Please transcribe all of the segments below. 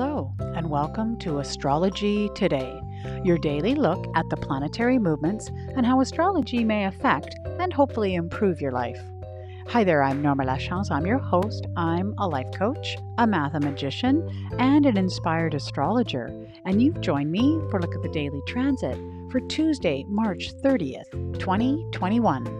Hello, and welcome to Astrology Today, your daily look at the planetary movements and how astrology may affect and hopefully improve your life. Hi there, I'm Norma Lachance. I'm your host. I'm a life coach, a mathematician, and an inspired astrologer. And you've joined me for a look at the daily transit for Tuesday, March 30th, 2021.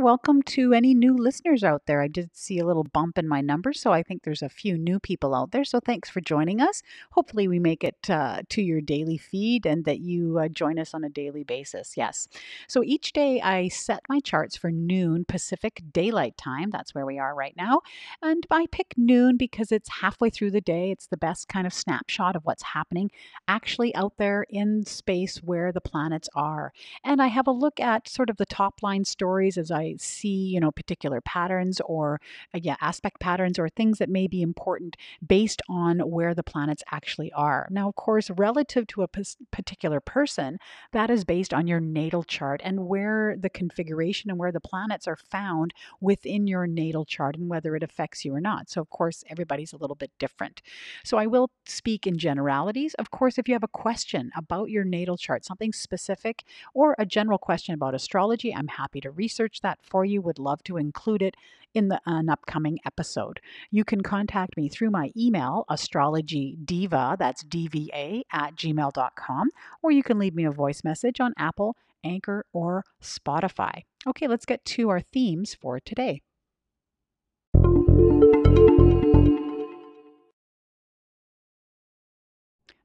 welcome to any new listeners out there. I did see a little bump in my numbers, so I think there's a few new people out there. So thanks for joining us. Hopefully, we make it uh, to your daily feed and that you uh, join us on a daily basis. Yes. So each day I set my charts for noon Pacific Daylight Time. That's where we are right now. And I pick noon because it's halfway through the day. It's the best kind of snapshot of what's happening actually out there in space where the planets are. And I have a look at sort of the top line stories as I see, you know, particular patterns or, uh, yeah, aspect patterns or things that may be important based on where the planets actually are. Now, of course, relative to a p- particular person, that is based on your natal chart and where the configuration and where the planets are found within your natal chart and whether it affects you or not. So, of course, everybody's a little bit different. So, I will speak in generalities. Of course, if you have a question about your natal chart, something specific, or a general question about astrology. I'm happy to research that for you, would love to include it in the, an upcoming episode. You can contact me through my email, astrologydiva, that's DVA, at gmail.com, or you can leave me a voice message on Apple, Anchor, or Spotify. Okay, let's get to our themes for today.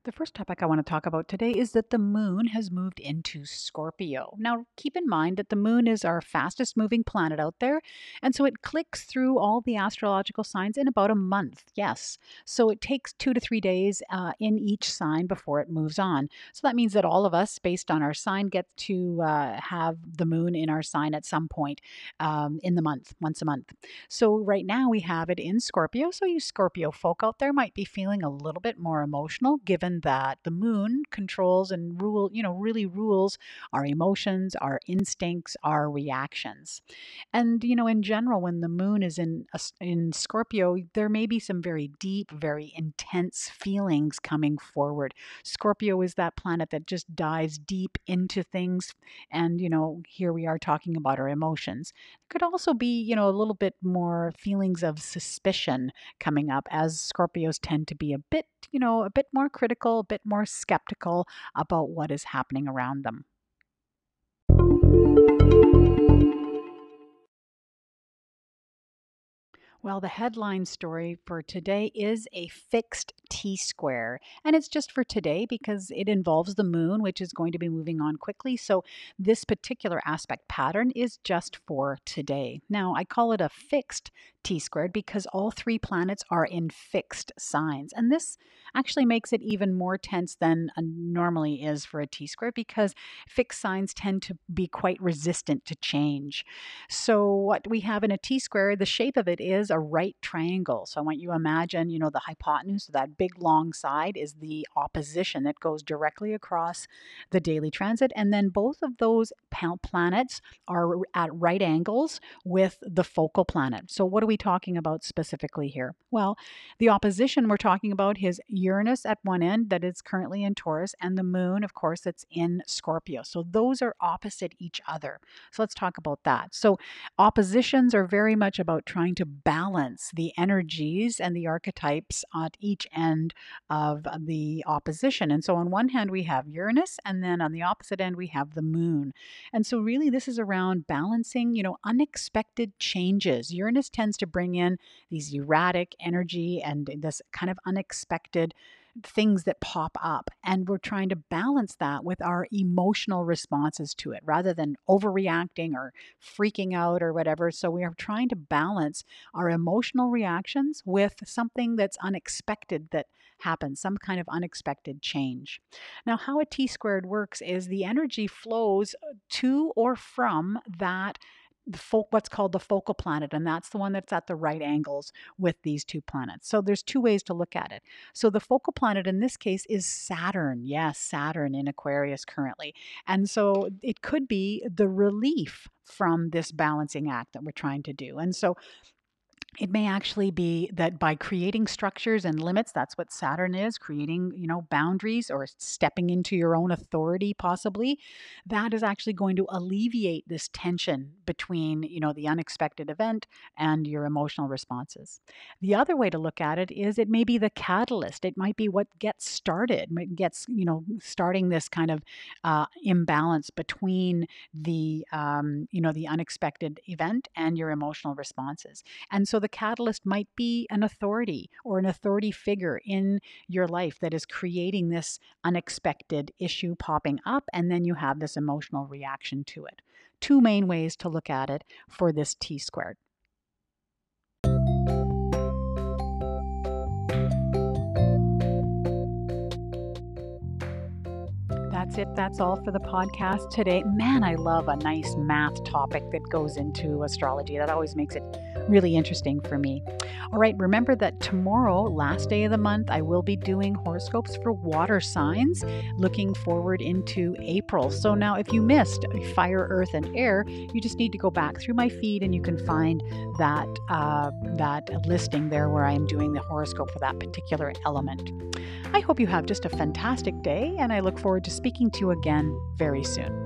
The first topic I want to talk about today is that the moon has moved into Scorpio. Now, keep in mind that the moon is our fastest moving planet out there, and so it clicks through all the astrological signs in about a month. Yes. So it takes two to three days uh, in each sign before it moves on. So that means that all of us, based on our sign, get to uh, have the moon in our sign at some point um, in the month, once a month. So right now we have it in Scorpio. So you Scorpio folk out there might be feeling a little bit more emotional given that the moon controls and rule, you know, really rules our emotions, our instincts, our reactions. And you know, in general, when the moon is in in Scorpio, there may be some very deep, very intense feelings coming forward. Scorpio is that planet that just dives deep into things, and you know, here we are talking about our emotions. It could also be, you know, a little bit more feelings of suspicion coming up as Scorpios tend to be a bit, you know, a bit more critical, a bit more skeptical about what is happening around them. Well, the headline story for today is a fixed T square. And it's just for today because it involves the moon, which is going to be moving on quickly. So this particular aspect pattern is just for today. Now, I call it a fixed T squared because all three planets are in fixed signs. And this actually makes it even more tense than normally is for a T squared because fixed signs tend to be quite resistant to change. So what we have in a T square, the shape of it is a right triangle. So I want you to imagine, you know, the hypotenuse, that big long side is the opposition that goes directly across the daily transit. And then both of those planets are at right angles with the focal planet. So what are we talking about specifically here? Well, the opposition we're talking about is Uranus at one end that is currently in Taurus and the moon, of course, that's in Scorpio. So those are opposite each other. So let's talk about that. So oppositions are very much about trying to balance the energies and the archetypes at each end of the opposition. And so on one hand, we have Uranus, and then on the opposite end, we have the moon. And so really, this is around balancing, you know, unexpected changes. Uranus tends to bring in these erratic energy and this kind of unexpected things that pop up. And we're trying to balance that with our emotional responses to it rather than overreacting or freaking out or whatever. So we are trying to balance our emotional reactions with something that's unexpected that happens, some kind of unexpected change. Now, how a T squared works is the energy flows to or from that the fo- what's called the focal planet, and that's the one that's at the right angles with these two planets. So there's two ways to look at it. So the focal planet in this case is Saturn. Yes, Saturn in Aquarius currently. And so it could be the relief from this balancing act that we're trying to do. And so it may actually be that by creating structures and limits that's what saturn is creating you know boundaries or stepping into your own authority possibly that is actually going to alleviate this tension between you know the unexpected event and your emotional responses. The other way to look at it is it may be the catalyst. It might be what gets started it gets you know starting this kind of uh, imbalance between the um, you know the unexpected event and your emotional responses and so the catalyst might be an authority or an authority figure in your life that is creating this unexpected issue popping up, and then you have this emotional reaction to it. Two main ways to look at it for this T squared. that's it. That's all for the podcast today. Man, I love a nice math topic that goes into astrology. That always makes it really interesting for me. All right, remember that tomorrow, last day of the month, I will be doing horoscopes for water signs, looking forward into April. So now, if you missed fire, earth, and air, you just need to go back through my feed and you can find that uh, that listing there where I am doing the horoscope for that particular element. I hope you have just a fantastic day, and I look forward to speaking to you again very soon.